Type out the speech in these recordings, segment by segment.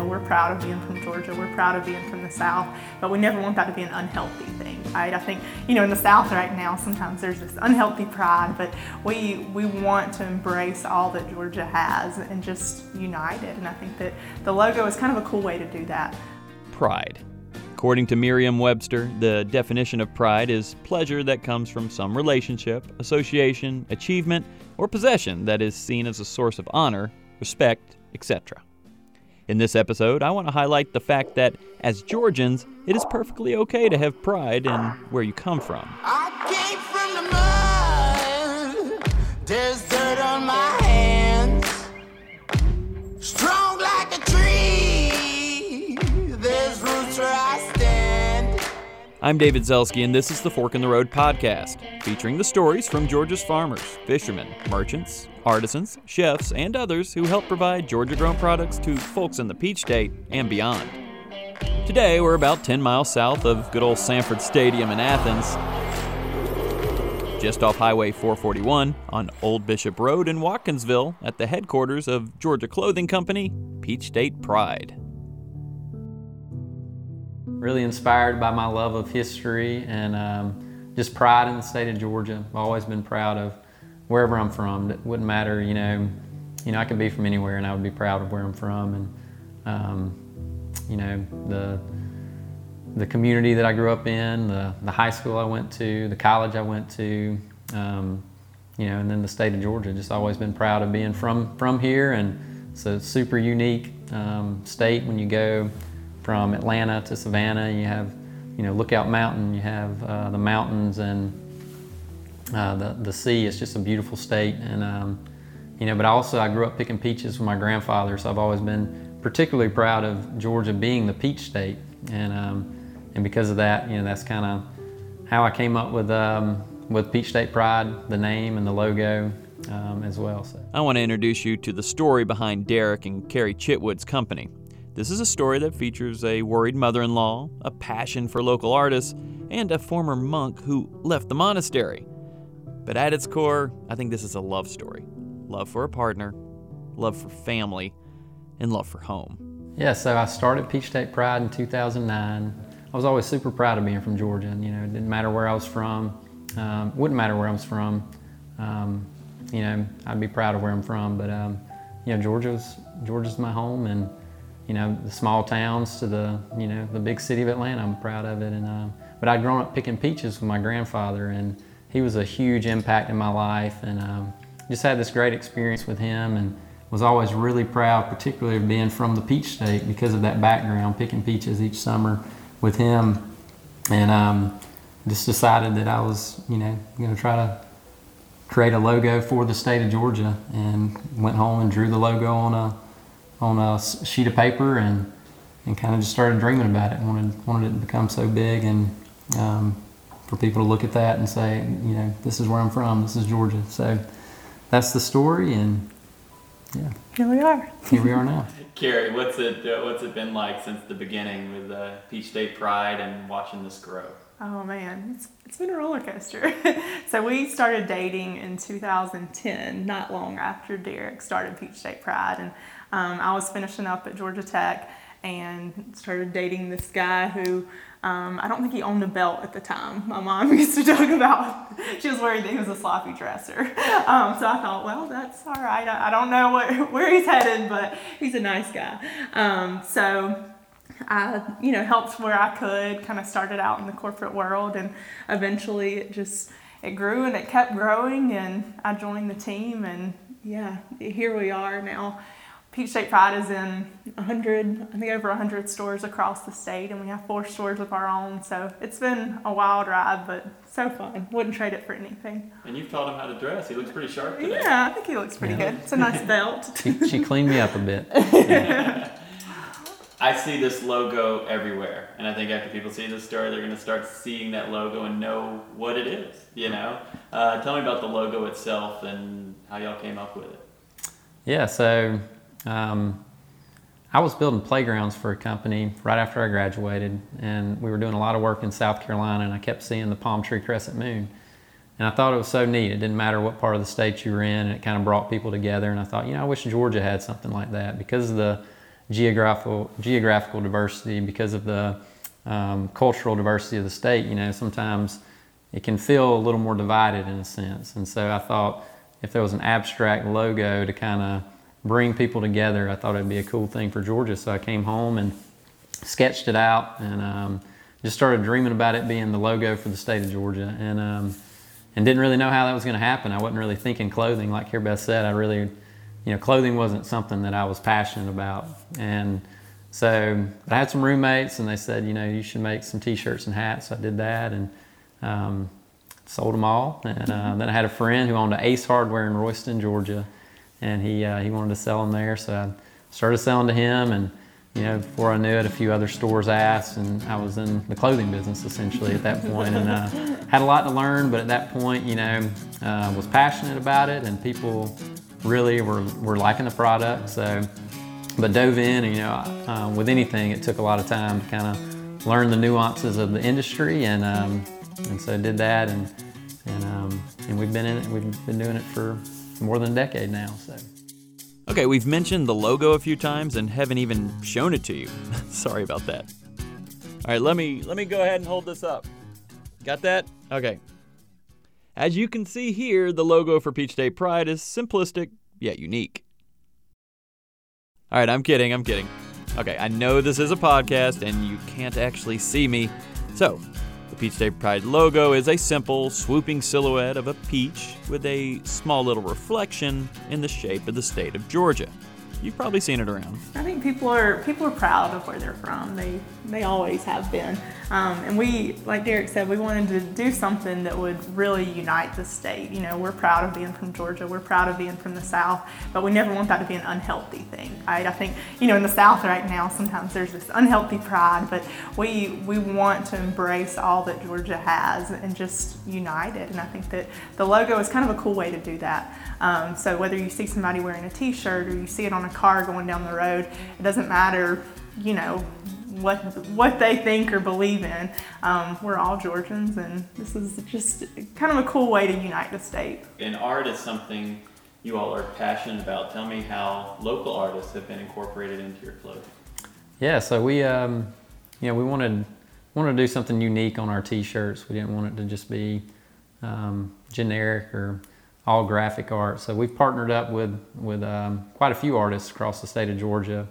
know, we're proud of being from Georgia. We're proud of being from the South, but we never want that to be an unhealthy thing, right? I think, you know, in the South right now, sometimes there's this unhealthy pride, but we we want to embrace all that Georgia has and just unite it. And I think that the logo is kind of a cool way to do that. Pride. According to Merriam Webster, the definition of pride is pleasure that comes from some relationship, association, achievement, or possession that is seen as a source of honor, respect, etc. In this episode, I want to highlight the fact that, as Georgians, it is perfectly okay to have pride in where you come from. I'm David Zelski, and this is the Fork in the Road podcast, featuring the stories from Georgia's farmers, fishermen, merchants, artisans, chefs, and others who help provide Georgia grown products to folks in the Peach State and beyond. Today, we're about 10 miles south of good old Sanford Stadium in Athens, just off Highway 441 on Old Bishop Road in Watkinsville at the headquarters of Georgia Clothing Company, Peach State Pride really inspired by my love of history and um, just pride in the state of Georgia. I've always been proud of wherever I'm from. It wouldn't matter, you know, you know, I could be from anywhere and I would be proud of where I'm from and, um, you know, the, the community that I grew up in, the, the high school I went to, the college I went to, um, you know, and then the state of Georgia. Just always been proud of being from, from here and it's a super unique um, state when you go from Atlanta to Savannah. You have, you know, Lookout Mountain. You have uh, the mountains and uh, the the sea. It's just a beautiful state, and um, you know. But also, I grew up picking peaches with my grandfather, so I've always been particularly proud of Georgia being the peach state, and um, and because of that, you know, that's kind of how I came up with um, with Peach State Pride, the name and the logo. Um, as well. So. I want to introduce you to the story behind Derek and Carrie Chitwood's company. This is a story that features a worried mother in law, a passion for local artists, and a former monk who left the monastery. But at its core, I think this is a love story love for a partner, love for family, and love for home. Yeah, so I started Peach State Pride in 2009. I was always super proud of being from Georgia. And, you know, it didn't matter where I was from, um, wouldn't matter where I was from. Um, you know, I'd be proud of where I'm from. But, um, you know, Georgia's, Georgia's my home. And, you know, the small towns to the, you know, the big city of Atlanta. I'm proud of it. And, um, but I'd grown up picking peaches with my grandfather, and he was a huge impact in my life. And um, just had this great experience with him, and was always really proud, particularly of being from the peach state because of that background, picking peaches each summer with him. And um, just decided that I was, you know, going to try to create a logo for the state of Georgia, and went home and drew the logo on a on a sheet of paper and and kind of just started dreaming about it. wanted wanted it to become so big and um, for people to look at that and say, you know, this is where I'm from. This is Georgia. So that's the story, and yeah, here we are. here we are now. Carrie, what's it uh, what's it been like since the beginning with uh, Peach State Pride and watching this grow? Oh man, it's, it's been a roller coaster. so we started dating in 2010, not long after Derek started Peach State Pride, and um, I was finishing up at Georgia Tech and started dating this guy who um, I don't think he owned a belt at the time. My mom used to talk about she was worried that he was a sloppy dresser. Um, so I thought, well, that's all right. I, I don't know what, where he's headed, but he's a nice guy. Um, so I, you know, helped where I could. Kind of started out in the corporate world, and eventually it just it grew and it kept growing, and I joined the team, and yeah, here we are now Peach State Pride is in 100, I think over 100 stores across the state, and we have four stores of our own. So it's been a wild ride, but so fun. Wouldn't trade it for anything. And you've taught him how to dress. He looks pretty sharp today. Yeah, I think he looks pretty yeah. good. It's a nice belt. she, she cleaned me up a bit. I see this logo everywhere, and I think after people see this story, they're going to start seeing that logo and know what it is. You know, uh, tell me about the logo itself and how y'all came up with it. Yeah, so um, I was building playgrounds for a company right after I graduated, and we were doing a lot of work in South Carolina, and I kept seeing the palm tree crescent moon. And I thought it was so neat. It didn't matter what part of the state you were in, and it kind of brought people together. And I thought, you know, I wish Georgia had something like that because of the geographical geographical diversity, because of the um, cultural diversity of the state. You know, sometimes it can feel a little more divided in a sense. And so I thought if there was an abstract logo to kind of bring people together, I thought it'd be a cool thing for Georgia. So I came home and sketched it out and um, just started dreaming about it being the logo for the state of Georgia. And um, and didn't really know how that was going to happen. I wasn't really thinking clothing, like Beth said. I really, you know, clothing wasn't something that I was passionate about. And so I had some roommates, and they said, you know, you should make some T-shirts and hats. So I did that, and um, sold them all. And uh, then I had a friend who owned Ace Hardware in Royston, Georgia, and he uh, he wanted to sell them there. So I started selling to him, and you know, before I knew it, a few other stores asked, and I was in the clothing business essentially at that point, and uh, had a lot to learn. But at that point, you know, uh, was passionate about it, and people really were, were liking the product. So, but dove in, and you know, uh, with anything, it took a lot of time to kind of learn the nuances of the industry, and um, and so did that, and and um, and we've been in it. We've been doing it for more than a decade now. So. Okay, we've mentioned the logo a few times and haven't even shown it to you. Sorry about that. All right, let me let me go ahead and hold this up. Got that? Okay. As you can see here, the logo for Peach State Pride is simplistic yet unique. All right, I'm kidding, I'm kidding. Okay, I know this is a podcast and you can't actually see me. So, the Peach State Pride logo is a simple, swooping silhouette of a peach with a small little reflection in the shape of the state of Georgia. You've probably seen it around. I think people are people are proud of where they're from. They they always have been. Um, and we, like Derek said, we wanted to do something that would really unite the state. You know, we're proud of being from Georgia. We're proud of being from the South, but we never want that to be an unhealthy thing. Right? I think you know in the South right now sometimes there's this unhealthy pride, but we we want to embrace all that Georgia has and just unite it. And I think that the logo is kind of a cool way to do that. Um, so whether you see somebody wearing a T-shirt or you see it on a car going down the road, it doesn't matter, you know, what what they think or believe in. Um, we're all Georgians, and this is just kind of a cool way to unite the state. And art is something you all are passionate about. Tell me how local artists have been incorporated into your clothing. Yeah, so we, um, you know, we wanted wanted to do something unique on our T-shirts. We didn't want it to just be um, generic or all graphic art. So we've partnered up with with um, quite a few artists across the state of Georgia.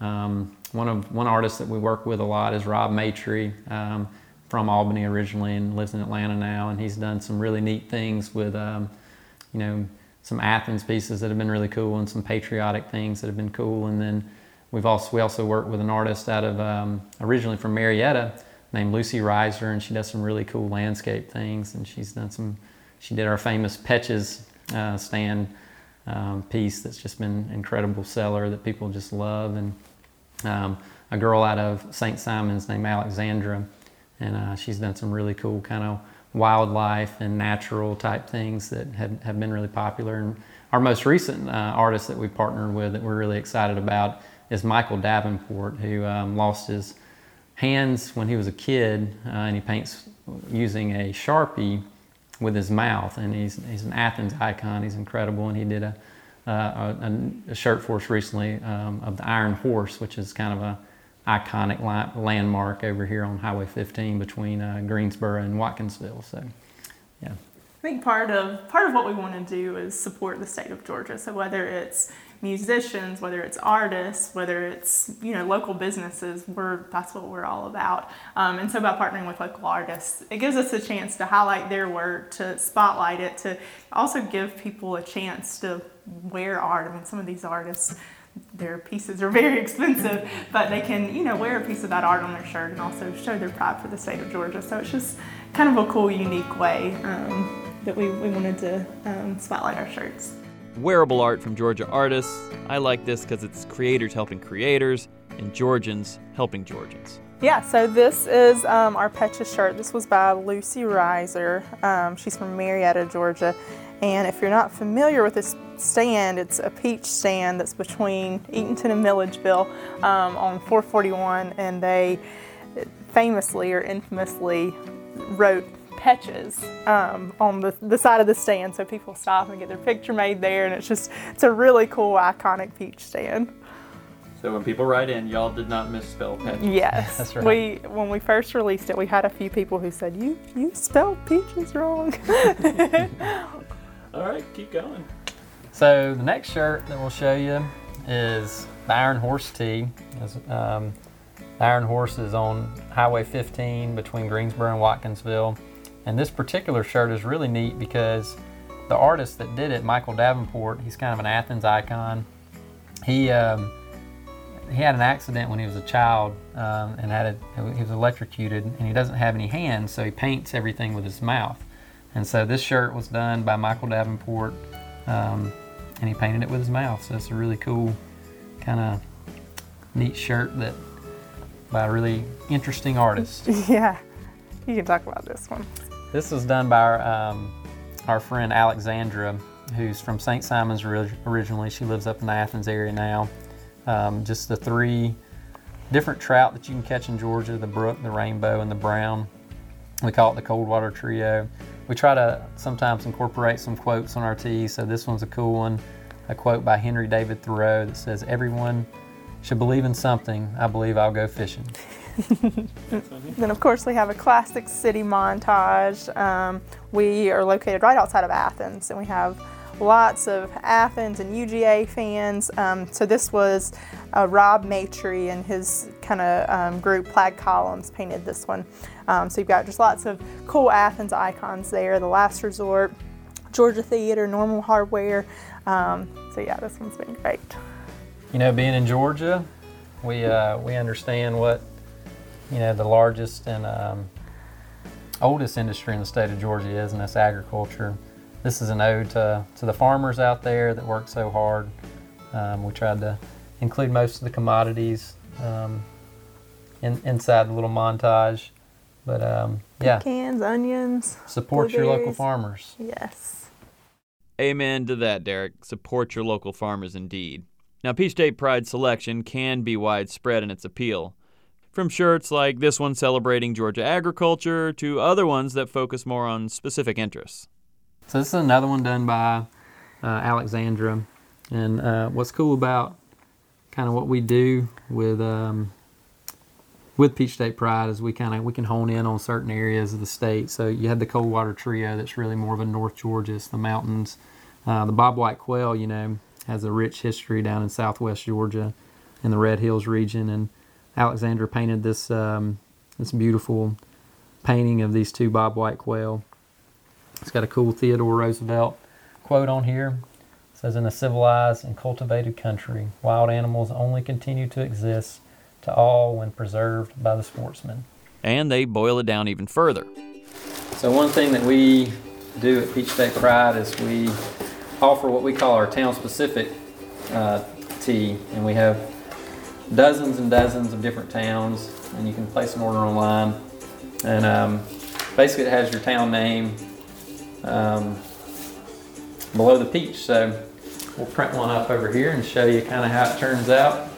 Um, one of one artist that we work with a lot is Rob Maitre um, from Albany originally and lives in Atlanta now, and he's done some really neat things with um, you know some Athens pieces that have been really cool and some patriotic things that have been cool. And then we've also we also worked with an artist out of um, originally from Marietta named Lucy Reiser, and she does some really cool landscape things, and she's done some she did our famous Petches uh, stand um, piece that's just been incredible seller that people just love. And um, a girl out of St. Simons named Alexandra, and uh, she's done some really cool kind of wildlife and natural type things that have, have been really popular. And our most recent uh, artist that we partnered with that we're really excited about is Michael Davenport, who um, lost his hands when he was a kid, uh, and he paints using a Sharpie with his mouth. And he's, he's an Athens icon. He's incredible. And he did a, uh, a, a, shirt for us recently um, of the Iron Horse, which is kind of a iconic landmark over here on Highway 15 between uh, Greensboro and Watkinsville. So, yeah. I think part of part of what we want to do is support the state of Georgia. So whether it's musicians, whether it's artists, whether it's you know local businesses, we're that's what we're all about. Um, and so by partnering with local artists, it gives us a chance to highlight their work, to spotlight it, to also give people a chance to wear art. I mean, some of these artists. Their pieces are very expensive, but they can, you know, wear a piece of that art on their shirt and also show their pride for the state of Georgia. So it's just kind of a cool, unique way um, that we, we wanted to um, spotlight our shirts wearable art from Georgia artists. I like this because it's creators helping creators and Georgians helping Georgians. Yeah, so this is um, our Petches shirt. This was by Lucy Reiser. Um, she's from Marietta, Georgia. And if you're not familiar with this stand, it's a peach stand that's between Eatonton and Milledgeville um, on 441. And they famously or infamously wrote Petches um, on the, the side of the stand so people stop and get their picture made there and it's just it's a really cool iconic peach stand So when people write in, y'all did not misspell peaches. Yes, That's right. We when we first released it, we had a few people who said you you spelled peaches wrong. All right, keep going. So the next shirt that we'll show you is the Iron Horse tee. Um, Iron Horse is on Highway 15 between Greensboro and Watkinsville. And this particular shirt is really neat because the artist that did it, Michael Davenport, he's kind of an Athens icon. He um, he had an accident when he was a child um, and had a, he was electrocuted and he doesn't have any hands, so he paints everything with his mouth. And so this shirt was done by Michael Davenport, um, and he painted it with his mouth. So it's a really cool, kind of neat shirt that by a really interesting artist. yeah, you can talk about this one. This was done by our, um, our friend Alexandra, who's from St. Simon's ori- originally. She lives up in the Athens area now. Um, just the three different trout that you can catch in Georgia the brook, the rainbow, and the brown. We call it the cold water trio. We try to sometimes incorporate some quotes on our tees. So this one's a cool one. A quote by Henry David Thoreau that says, Everyone should believe in something. I believe I'll go fishing. Then, of course, we have a classic city montage. Um, we are located right outside of Athens, and we have lots of Athens and UGA fans. Um, so, this was uh, Rob Matry and his kind of um, group, Plaid Columns, painted this one. Um, so, you've got just lots of cool Athens icons there The Last Resort, Georgia Theater, Normal Hardware. Um, so, yeah, this one's been great. You know, being in Georgia, we uh, we understand what you know the largest and um, oldest industry in the state of Georgia is, and that's agriculture. This is an ode to, to the farmers out there that work so hard. Um, we tried to include most of the commodities um, in, inside the little montage, but um, yeah, Cans, onions. support your local farmers. Yes. Amen to that, Derek. Support your local farmers indeed. Now, Peach State Pride selection can be widespread in its appeal. From shirts like this one celebrating Georgia agriculture to other ones that focus more on specific interests. So this is another one done by uh, Alexandra, and uh, what's cool about kind of what we do with um, with Peach State Pride is we kind of we can hone in on certain areas of the state. So you have the cold water trio that's really more of a North Georgia, it's the mountains. Uh, the Bob White quail, you know, has a rich history down in Southwest Georgia, in the Red Hills region, and Alexandra painted this um, this beautiful painting of these two Bob White quail. It's got a cool Theodore Roosevelt quote on here. It says, In a civilized and cultivated country, wild animals only continue to exist to all when preserved by the sportsman. And they boil it down even further. So, one thing that we do at Peach State Pride is we offer what we call our town specific uh, tea, and we have dozens and dozens of different towns, and you can place an order online. And um, basically, it has your town name um, below the peach. So, we'll print one up over here and show you kind of how it turns out.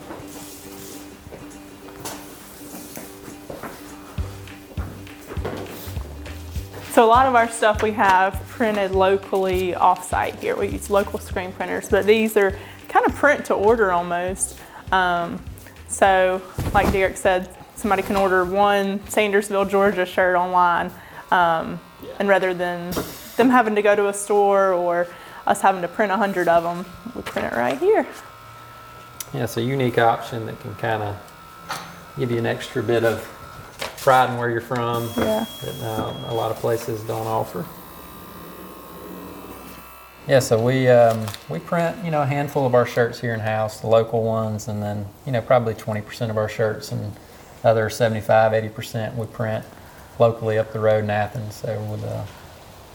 So a lot of our stuff we have printed locally off-site here. We use local screen printers, but these are kind of print to order almost. Um, so like Derek said, somebody can order one Sandersville, Georgia shirt online. Um, and rather than them having to go to a store or us having to print a hundred of them, we print it right here. Yeah, it's a unique option that can kind of give you an extra bit of pride in where you're from Yeah. that uh, a lot of places don't offer. Yeah, so we um, we print you know a handful of our shirts here in house, the local ones, and then you know probably 20% of our shirts and other 75, 80% we print locally up the road in Athens, so with a,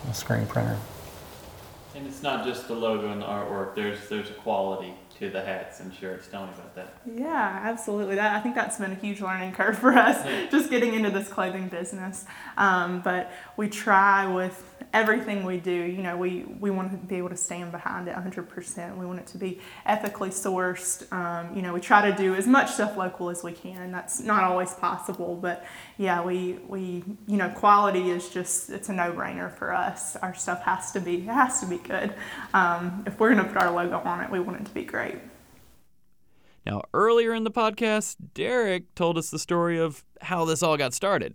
a screen printer. And it's not just the logo and the artwork. There's there's a quality to the hats and shirts. Tell me about that. Yeah, absolutely. That I think that's been a huge learning curve for us, just getting into this clothing business. Um, but we try with everything we do. You know, we we want to be able to stand behind it 100%. We want it to be ethically sourced. Um, you know, we try to do as much stuff local as we can. That's not always possible, but yeah, we we you know, quality is just it's a no-brainer for us. Our stuff has to be has to be good. Um, if we're gonna put our logo on it, we want it to be great. Now, earlier in the podcast, Derek told us the story of how this all got started.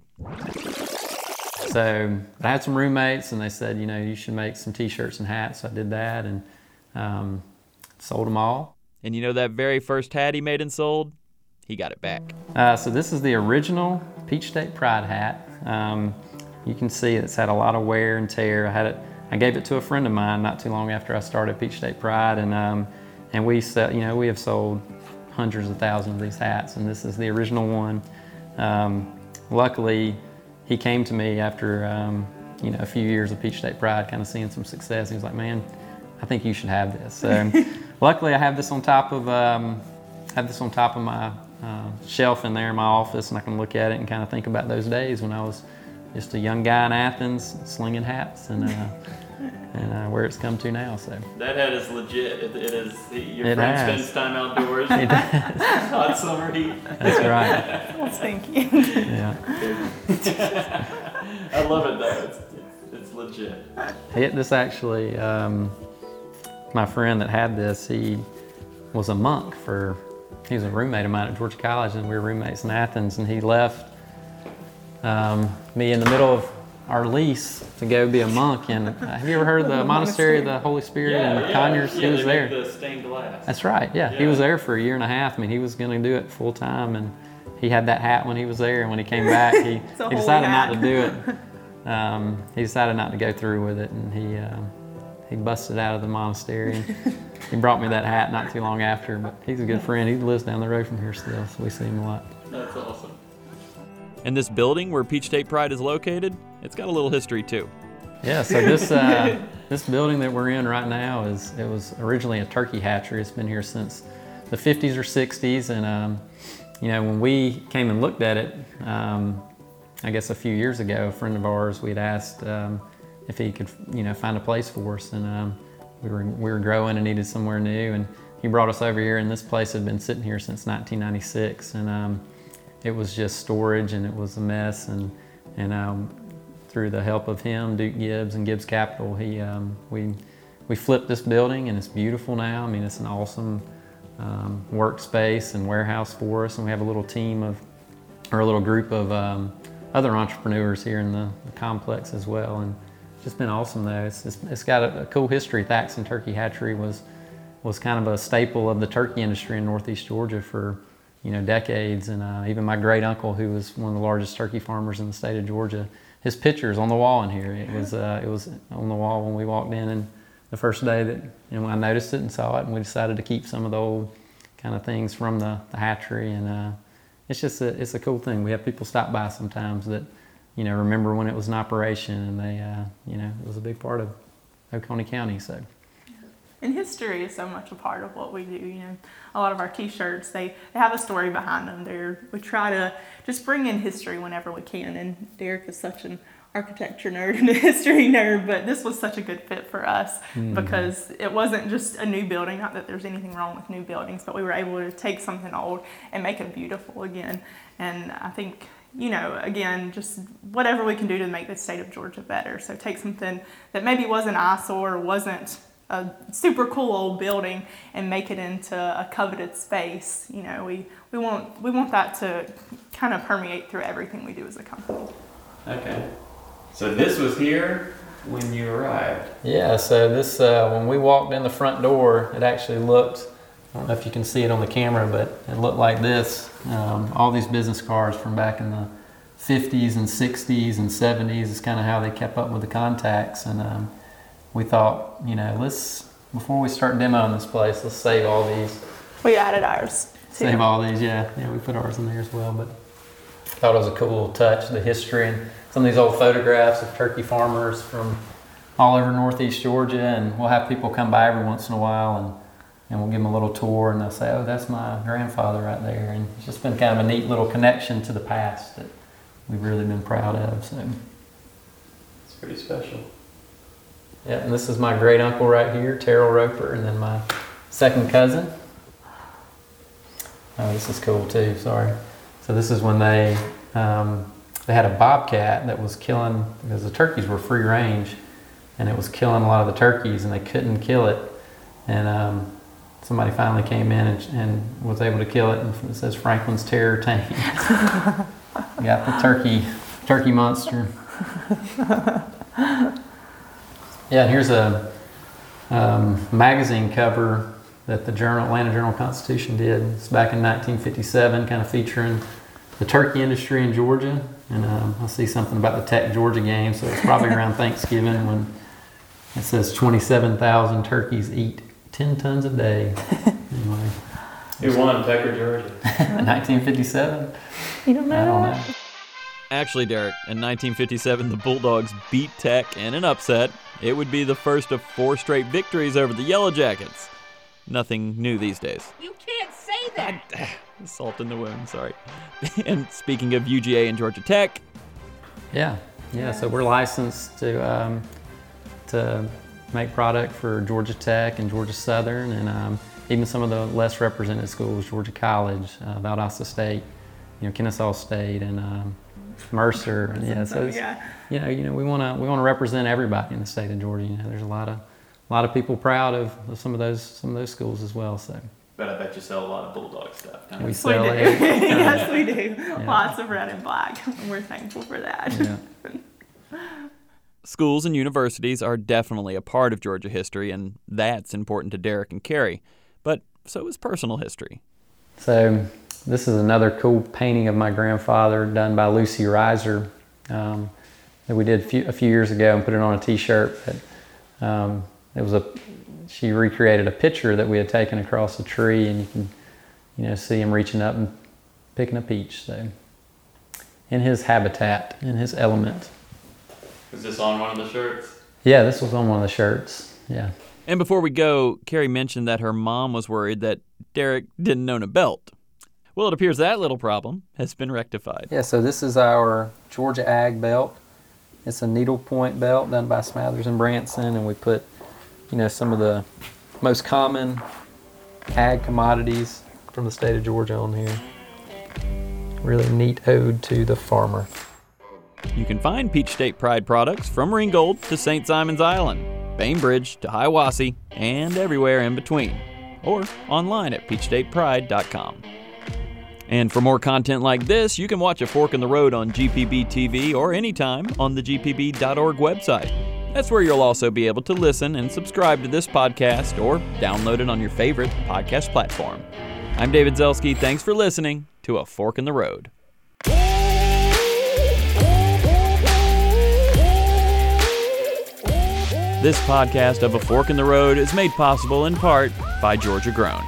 So I had some roommates, and they said, you know, you should make some T-shirts and hats. So I did that and um, sold them all. And you know that very first hat he made and sold? He got it back. Uh, so this is the original Peach State Pride hat. Um, you can see it's had a lot of wear and tear. I had it. I gave it to a friend of mine not too long after I started Peach State Pride, and um, and we sell, you know we have sold hundreds of thousands of these hats, and this is the original one. Um, luckily, he came to me after um, you know a few years of Peach State Pride, kind of seeing some success. He was like, "Man, I think you should have this." So, luckily, I have this on top of um, have this on top of my uh, shelf in there in my office, and I can look at it and kind of think about those days when I was just a young guy in Athens slinging hats and. Uh, and uh, where it's come to now. So that hat is legit. it, it is. Your It friend has. spends time outdoors. it does. Hot summer heat. That's right. Well, thank you. Yeah. I love it though. It's, it's, it's legit. It, this actually, um, my friend that had this, he was a monk for, he was a roommate of mine at Georgia College, and we were roommates in Athens, and he left um, me in the middle of our lease to go be a monk. And uh, have you ever heard of the monastery of the Holy Spirit in Conyers? he was there. the stained glass. That's right. Yeah. he was there for a year and a half. I mean, he was going to do it full time, and he had that hat when he was there. And when he came back, he, he holy decided not to do it. Um, he decided not to go through with it, and he um, he busted out of the monastery. And he brought me that hat not too long after. But he's a good friend. He lives down the road from here still, so we see him a lot. That's awesome. And this building where Peach State Pride is located, it's got a little history too. Yeah, so this uh, this building that we're in right now is it was originally a turkey hatchery. It's been here since the 50s or 60s, and um, you know when we came and looked at it, um, I guess a few years ago, a friend of ours we'd asked um, if he could you know find a place for us, and um, we were we were growing and needed somewhere new, and he brought us over here, and this place had been sitting here since 1996, and um, it was just storage and it was a mess, and and um, through the help of him, Duke Gibbs and Gibbs Capital, he um, we we flipped this building and it's beautiful now. I mean, it's an awesome um, workspace and warehouse for us, and we have a little team of or a little group of um, other entrepreneurs here in the, the complex as well. And it's just been awesome though. It's it's, it's got a, a cool history. Thaxton Turkey Hatchery was was kind of a staple of the turkey industry in Northeast Georgia for you know decades, and uh, even my great uncle, who was one of the largest turkey farmers in the state of Georgia, his picture's on the wall in here. It was uh, it was on the wall when we walked in, and the first day that you know I noticed it and saw it, and we decided to keep some of the old kind of things from the, the hatchery, and uh, it's just a it's a cool thing. We have people stop by sometimes that you know remember when it was in operation, and they uh, you know it was a big part of Oconee County. So. And history is so much a part of what we do. You know, a lot of our T-shirts they, they have a story behind them. They're we try to just bring in history whenever we can. And Derek is such an architecture nerd and a history nerd, but this was such a good fit for us hmm. because it wasn't just a new building. Not that there's anything wrong with new buildings, but we were able to take something old and make it beautiful again. And I think you know, again, just whatever we can do to make the state of Georgia better. So take something that maybe was an eyesore or wasn't a super cool old building and make it into a coveted space. You know, we, we want we want that to kind of permeate through everything we do as a company. Okay. So this was here when you arrived. Yeah, so this, uh, when we walked in the front door, it actually looked, I don't know if you can see it on the camera, but it looked like this. Um, all these business cards from back in the 50s and 60s and 70s is kind of how they kept up with the contacts. And um, we thought, you know, let's, before we start demoing this place, let's save all these. We added ours. Too. Save all these, yeah. Yeah, we put ours in there as well. But thought it was a cool little touch, the history and some of these old photographs of turkey farmers from all over Northeast Georgia. And we'll have people come by every once in a while and, and we'll give them a little tour and they'll say, oh, that's my grandfather right there. And it's just been kind of a neat little connection to the past that we've really been proud of. So, It's pretty special. Yeah, and this is my great uncle right here, Terrell Roper, and then my second cousin. Oh, this is cool too. Sorry. So this is when they um, they had a bobcat that was killing because the turkeys were free range, and it was killing a lot of the turkeys, and they couldn't kill it. And um, somebody finally came in and, and was able to kill it. And it says Franklin's Terror Tank. got the turkey turkey monster. Yeah, here's a um, magazine cover that the Journal Atlanta Journal Constitution did. It's back in 1957, kind of featuring the turkey industry in Georgia. And um, I see something about the Tech Georgia game, so it's probably around Thanksgiving when it says 27,000 turkeys eat 10 tons a day. Anyway, Who won, Tech or Georgia? 1957? You don't know. I don't know. Actually, Derek, in 1957, the Bulldogs beat Tech in an upset. It would be the first of four straight victories over the Yellow Jackets. Nothing new these days. You can't say that. Salt in the wound, sorry. and speaking of UGA and Georgia Tech, Yeah, yeah. So we're licensed to um, to make product for Georgia Tech and Georgia Southern, and um, even some of the less represented schools, Georgia College, uh, Valdosta State, you know, Kennesaw State, and um, Mercer. And, yeah, so it's, yeah. you know, you know, we want to we want to represent everybody in the state of Georgia. You know, there's a lot of a lot of people proud of, of some of those some of those schools as well. So but I bet you sell a lot of Bulldog stuff. Don't we We sell do. it. yes, we do. Lots of red and black. We're thankful for that. Yeah. Schools and universities are definitely a part of Georgia history, and that's important to Derek and Carrie. But so is personal history. So this is another cool painting of my grandfather done by Lucy Reiser um, that we did a few, a few years ago and put it on a T-shirt. But um, it was a she recreated a picture that we had taken across a tree, and you can you know see him reaching up and picking a peach. So in his habitat, in his element. Is this on one of the shirts? Yeah, this was on one of the shirts. Yeah. And before we go, Carrie mentioned that her mom was worried that Derek didn't own a belt. Well, it appears that little problem has been rectified. Yeah, so this is our Georgia Ag belt. It's a needlepoint belt done by Smathers and Branson, and we put, you know, some of the most common ag commodities from the state of Georgia on here. Really neat ode to the farmer. You can find Peach State Pride products from Ringgold to St. Simon's Island, Bainbridge to Hiawassee, and everywhere in between, or online at peachstatepride.com. And for more content like this, you can watch A Fork in the Road on GPB TV or anytime on the gpb.org website. That's where you'll also be able to listen and subscribe to this podcast or download it on your favorite podcast platform. I'm David Zelski. Thanks for listening to A Fork in the Road. This podcast of A Fork in the Road is made possible in part by Georgia Grown.